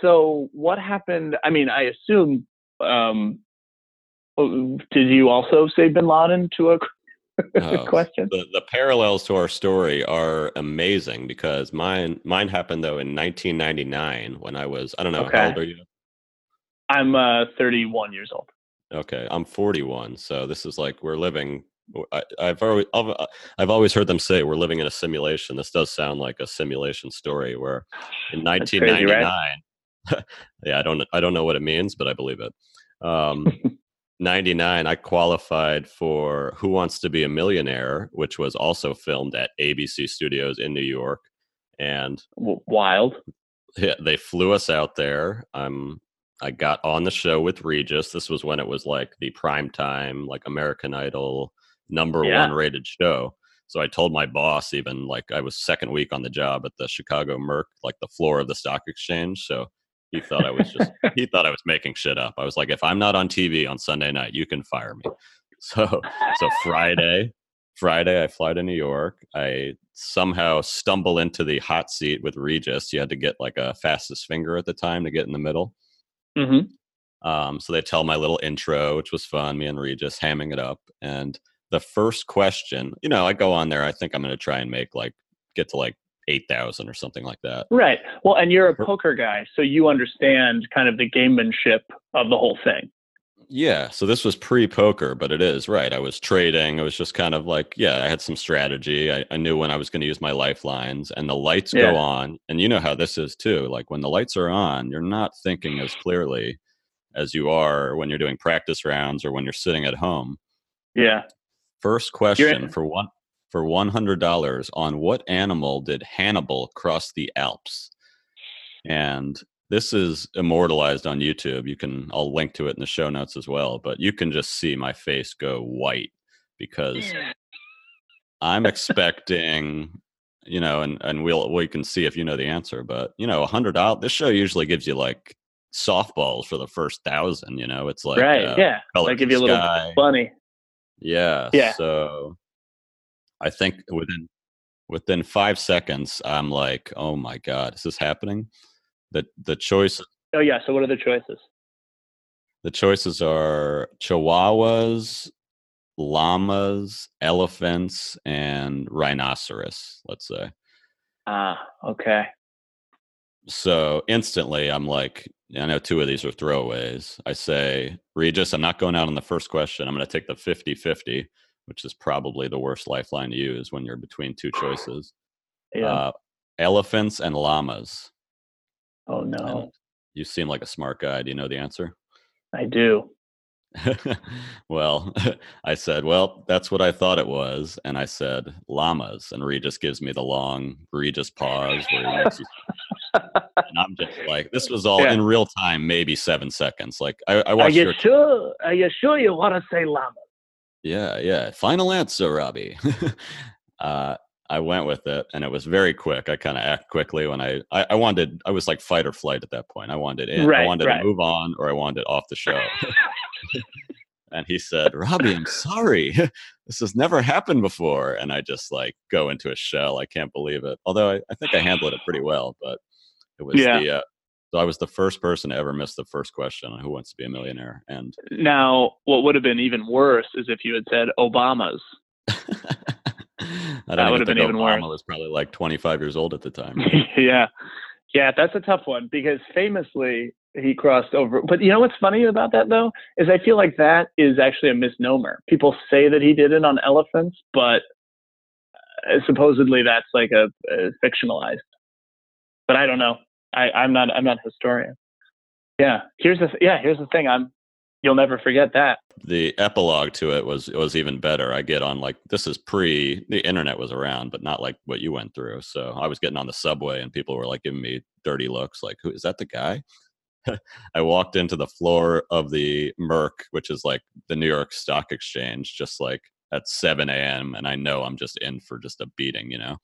so what happened? I mean, I assume. Um, oh, did you also say Bin Laden to a Oh, question? the the parallels to our story are amazing because mine mine happened though in 1999 when I was I don't know how old are you? I'm uh, 31 years old. Okay, I'm 41, so this is like we're living. I, I've always I've, uh, I've always heard them say we're living in a simulation. This does sound like a simulation story where in That's crazy, right? 1999, yeah, I don't I don't know what it means, but I believe it. Um, 99, I qualified for Who Wants to Be a Millionaire, which was also filmed at ABC Studios in New York, and Wild. yeah, they flew us out there. Um, I got on the show with Regis. This was when it was like the prime time, like American Idol number Yeah. one rated show. So I told my boss, even like I was second week on the job at the Chicago Merc, like the floor of the stock exchange. So he thought I was just he thought I was making shit up. I was like, if I'm not on TV on Sunday night, you can fire me. So so Friday, Friday I fly to New York. I somehow stumble into the hot seat with Regis. You had to get like a fastest finger at the time to get in the middle. hmm Um, so they tell my little intro, which was fun, me and Regis hamming it up. And the first question, you know, I go on there, I think I'm gonna try and make like get to like eight thousand or something like that. Right. Well, and you're a poker guy, so you understand kind of the gamemanship of the whole thing. Yeah, so this was pre-poker, but it is right. I was trading. It was just kind of like, yeah, I had some strategy. I, I knew when I was going to use my lifelines, and the lights Yeah. go on. And you know how this is too. Like when the lights are on, you're not thinking as clearly as you are when you're doing practice rounds or when you're sitting at home. Yeah. First question for one for one hundred dollars on what animal did Hannibal cross the Alps? And this is immortalized on YouTube. You can I'll link to it in the show notes as well, but you can just see my face go white because I'm expecting, you know, and and we'll we can see if you know the answer, but you know, a hundred dollars. This show usually gives you like softballs for the first thousand. You know, it's like right. uh, yeah. In give you a little bunny. Yeah. Yeah. So I think within within five seconds, I'm like, oh my god, is this happening? The the choice Oh yeah. So what are the choices? the choices are chihuahuas, llamas, elephants, and rhinoceros. Let's say. Ah. Okay. So instantly, I'm like, I know two of these are throwaways. I say, Regis, I'm not going out on the first question. I'm going to take the 50 50, which is probably the worst lifeline to use when you're between two choices. Yeah. Uh, elephants and llamas. oh no. And you seem like a smart guy. Do you know the answer? I do. well, I said, well, that's what I thought it was. And I said, llamas. And Regis gives me the long Regis pause where he makes you and I'm just like, this was all Yeah. in real time, maybe seven seconds. Like I, I Are you your sure? Are you sure you want to say llama? Yeah, yeah. Final answer, Robbie. uh, I went with it, and it was very quick. I kind of act quickly when I, I, I wanted. I was like fight or flight at that point. I wanted in. Right, I wanted right. to move on, or I wanted off the show. and he said, "Robbie, I'm sorry. this has never happened before." And I just like go into a shell. I can't believe it. Although I, I think I handled it pretty well, but it was Yeah. the. Uh, so I was the first person to ever miss the first question on Who Wants to Be a Millionaire, and Now, what would have been even worse is if you had said Obama's. I That don't would have been even Obama worse. was probably like 25 years old at the time. yeah. Yeah, that's a tough one because famously he crossed over. But you know what's funny about that though is I feel like that is actually a misnomer. People say that he did it on elephants, but uh, supposedly that's like a, a fictionalized. But I don't know. I, I'm not. I'm not a historian. Yeah. Here's the. Yeah. Here's the thing. I'm. You'll never forget that. the epilogue to it was was even better. I get on like this is pre the internet was around, but not like what you went through. So I was getting on the subway and people were like giving me dirty looks, like, "Who is that? The guy?" I walked into the floor of the Merc, which is like the New York Stock Exchange, just like at 7 a.m. And I know I'm just in for just a beating, you know.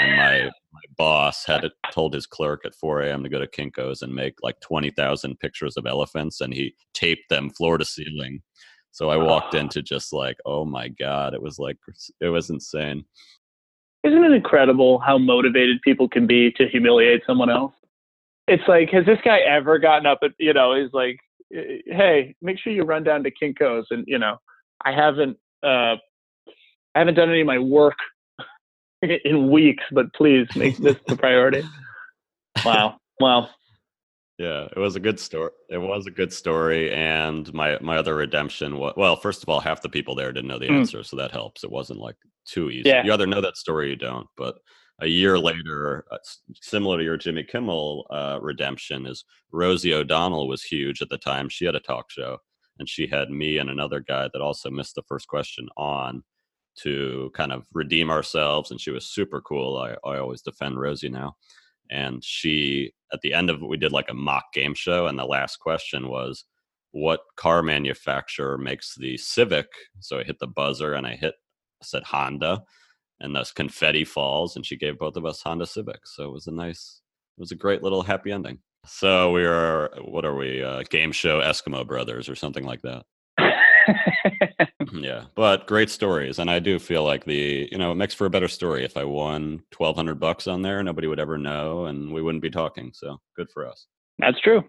And my my boss had it, told his clerk at 4 a.m. to go to Kinko's and make like 20,000 pictures of elephants, and he taped them floor to ceiling. So I walked into just like, oh my god, it was like it was insane. Isn't it incredible how motivated people can be to humiliate someone else? it's like, has this guy ever gotten up? At you know, he's like, hey, make sure you run down to Kinko's, and you know, I haven't, uh, I haven't done any of my work in weeks, but please make this the priority. Wow, wow. Yeah, it was a good story. It was a good story, and my my other redemption was well. First of all, half the people there didn't know the mm. answer, so that helps. It wasn't like too easy. Yeah. You either know that story, or you don't. But a year later, uh, similar to your Jimmy Kimmel uh, redemption, is Rosie O'Donnell was huge at the time. She had a talk show, and she had me and another guy that also missed the first question on to kind of redeem ourselves, and she was super cool. I I always defend Rosie now. And she at the end of it we did like a mock game show and the last question was what car manufacturer makes the civic? So i hit the buzzer and i hit said honda and thus confetti falls and she gave both of us honda civics. So it was a nice it was a great little happy ending so we are what are we uh, game show eskimo brothers or something like that yeah, but great stories, and I do feel like the you know it makes for a better story. If I won twelve hundred bucks on there, nobody would ever know, and we wouldn't be talking. So good for us. That's true.